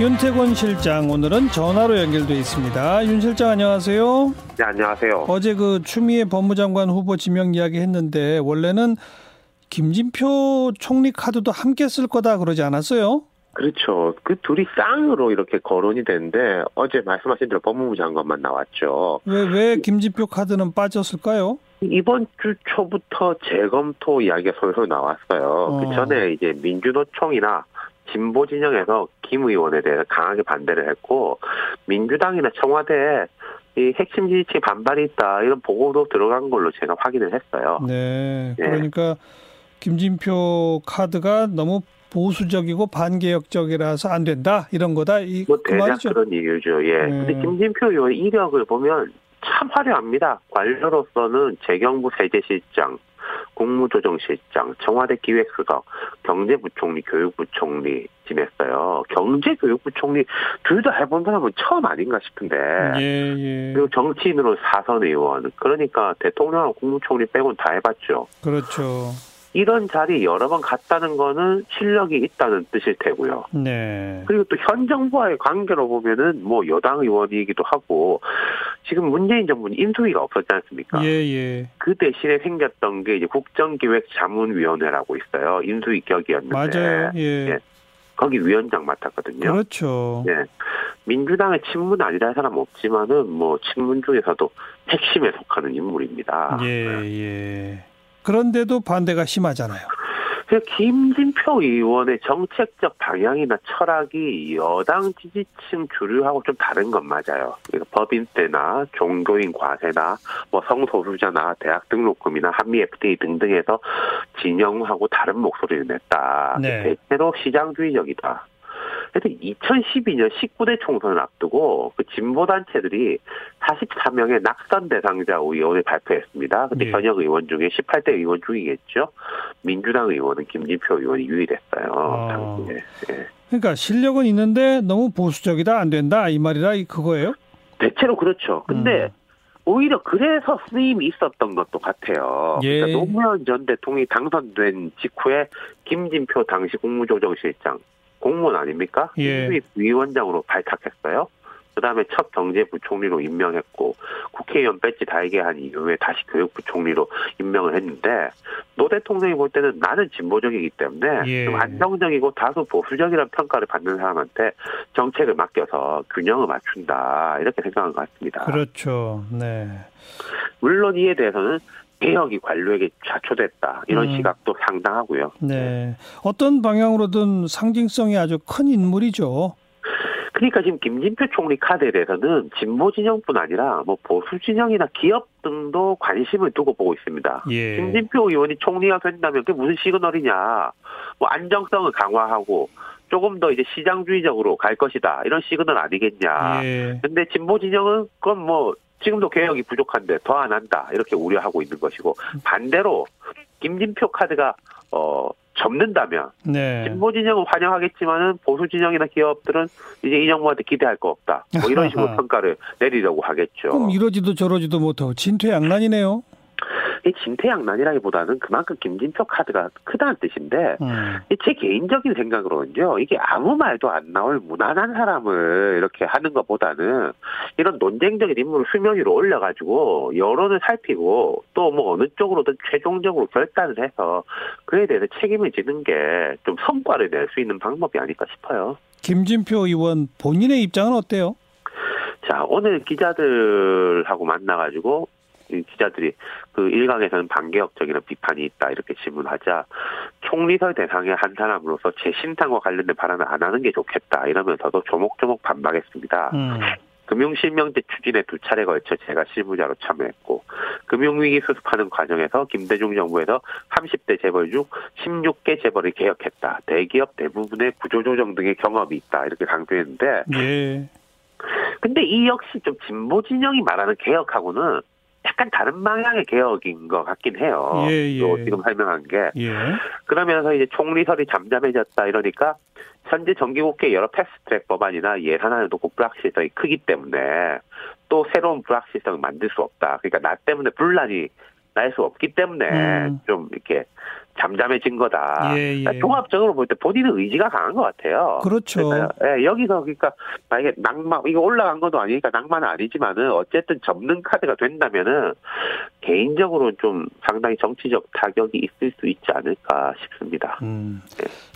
윤태권 실장 오늘은 전화로 연결돼 있습니다. 윤 실장 안녕하세요. 네 안녕하세요. 어제 그 추미애 법무장관 후보 지명 이야기 했는데 원래는 김진표 총리 카드도 함께 쓸 거다 그러지 않았어요? 그렇죠. 그 둘이 쌍으로 이렇게 거론이 되는데 어제 말씀하신 대로 법무부 장관만 나왔죠. 왜 왜 김진표 카드는 빠졌을까요? 이번 주 초부터 재검토 이야기가 솔솔 나왔어요. 어. 그 전에 이제 민주노총이나 진보 진영에서 김 의원에 대해서 강하게 반대를 했고 민주당이나 청와대에 이 핵심 지지층 반발이 있다 이런 보고도 들어간 걸로 제가 확인을 했어요. 네. 예. 그러니까 김진표 카드가 너무 보수적이고 반개혁적이라서 안 된다 이런 거다 이뭐그 대략 말이죠. 그런 이유죠. 예. 네. 근데 김진표 의원 이력을 보면 참 화려합니다. 관료로서는 재경부 세제실장, 국무조정실장, 청와대 기획수석, 경제부총리, 교육부총리 지냈어요. 경제교육부총리 둘 다 해본 사람은 처음 아닌가 싶은데. 예, 예. 그리고 정치인으로 사선 의원. 그러니까 대통령하고 국무총리 빼고는 다 해봤죠. 그렇죠. 이런 자리 여러 번 갔다는 거는 실력이 있다는 뜻일 테고요. 네. 그리고 또 현 정부와의 관계로 보면은 뭐 여당 의원이기도 하고 지금 문재인 정부는 인수위가 없었지 않습니까? 예, 예. 그 대신에 생겼던 게 이제 국정기획자문위원회라고 있어요. 인수위 격이었는데 맞아요. 예. 예. 거기 위원장 맡았거든요. 그렇죠. 예. 민주당의 친문 아니라 할 사람 없지만은 뭐 친문 중에서도 핵심에 속하는 인물입니다. 예, 예. 그런데도 반대가 심하잖아요. 그 김진표 의원의 정책적 방향이나 철학이 여당 지지층 주류하고 좀 다른 건 맞아요. 그러니까 법인세나 종교인 과세나 뭐 성소수자나 대학 등록금이나 한미 FTA 등등에서 진영하고 다른 목소리를 냈다. 네. 대체로 시장주의적이다. 그래서 2012년 19대 총선을 앞두고 그 진보 단체들이 44명의 낙선 대상자 의원을 발표했습니다. 근데 예. 현역 의원 중에 18대 의원 중이겠죠. 민주당 의원은 김진표 의원이 유일했어요. 아. 당시에. 예. 그러니까 실력은 있는데 너무 보수적이다 안 된다 이 말이라 이 그거예요? 대체로 그렇죠. 근데 음. 오히려 그래서 쓰임이 있었던 것도 같아요. 예. 그러니까 노무현 전 대통령이 당선된 직후에 김진표 당시 국무조정실장 공무원 아닙니까? 예. 위원장으로 발탁했어요. 그다음에 첫 경제부총리로 임명했고 국회의원 배지 달게 한 이후에 다시 교육부총리로 임명을 했는데 노 대통령이 볼 때는 나는 진보적이기 때문에 예. 좀 안정적이고 다소 보수적이라는 평가를 받는 사람한테 정책을 맡겨서 균형을 맞춘다 이렇게 생각한 것 같습니다. 그렇죠. 네. 물론 이에 대해서는 개혁이 관료에게 좌초됐다 이런 음. 시각도 상당하고요. 네. 어떤 방향으로든 상징성이 아주 큰 인물이죠. 그러니까 지금 김진표 총리 카드에 대해서는 진보 진영뿐 아니라 뭐 보수 진영이나 기업 등도 관심을 두고 보고 있습니다. 예. 김진표 의원이 총리가 된다면 그게 무슨 시그널이냐? 뭐 안정성을 강화하고 조금 더 이제 시장주의적으로 갈 것이다 이런 시그널 아니겠냐? 예. 근데 진보 진영은 그건 뭐 지금도 개혁이 부족한데 더 안 한다 이렇게 우려하고 있는 것이고 반대로 김진표 카드가 어 접는다면 네. 진보 진영은 환영하겠지만은 보수 진영이나 기업들은 이제 이 정부한테 기대할 거 없다 뭐 이런 식으로 평가를 내리려고 하겠죠. 그럼 이러지도 저러지도 못하고 진퇴양난이네요. 이 진퇴양난이라기보다는 그만큼 김진표 카드가 크다는 뜻인데 음. 이제 개인적인 생각으로는요, 이게 아무 말도 안 나올 무난한 사람을 이렇게 하는 것보다는 이런 논쟁적인 인물을 수면 위로 올려가지고 여론을 살피고 또 뭐 어느 쪽으로든 최종적으로 결단을 해서 그에 대해서 책임을 지는 게 좀 성과를 낼 수 있는 방법이 아닐까 싶어요. 김진표 의원 본인의 입장은 어때요? 자, 오늘 기자들하고 만나가지고 이 기자들이 그 일각에서는 반개혁적이나 비판이 있다 이렇게 질문하자 총리설 대상의 한 사람으로서 제 신상과 관련된 발언을 안 하는 게 좋겠다 이러면서도 조목조목 반박했습니다. 음. 금융실명제 추진에 두 차례 걸쳐 제가 실무자로 참여했고 금융위기 수습하는 과정에서 김대중 정부에서 30대 재벌 중 16개 재벌을 개혁했다. 대기업 대부분의 구조조정 등의 경험이 있다. 이렇게 강조했는데 예. 근데 이 역시 좀 진보 진영이 말하는 개혁하고는 약간 다른 방향의 개혁인 것 같긴 해요. 예, 예. 또 지금 설명한 게 예. 그러면서 이제 총리설이 잠잠해졌다 이러니까 현재 정기국회 여러 패스트트랙 법안이나 예산안을 놓고 불확실성이 크기 때문에 또 새로운 불확실성을 만들 수 없다. 그러니까 나 때문에 분란이 날 수 없기 때문에 음. 좀 이렇게 잠잠해진 거다. 예, 예. 그러니까 종합적으로 볼 때 본인은 의지가 강한 것 같아요. 그렇죠. 그러니까, 예, 여기서 그러니까 만약에 낭만 이거 올라간 것도 아니니까 낭만은 아니지만은 어쨌든 접는 카드가 된다면은 개인적으로 좀 상당히 정치적 타격이 있을 수 있지 않을까 싶습니다. 음.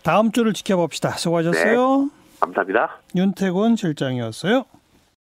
다음 주를 지켜봅시다. 수고하셨어요. 감사합니다. 윤태곤 실장이었어요.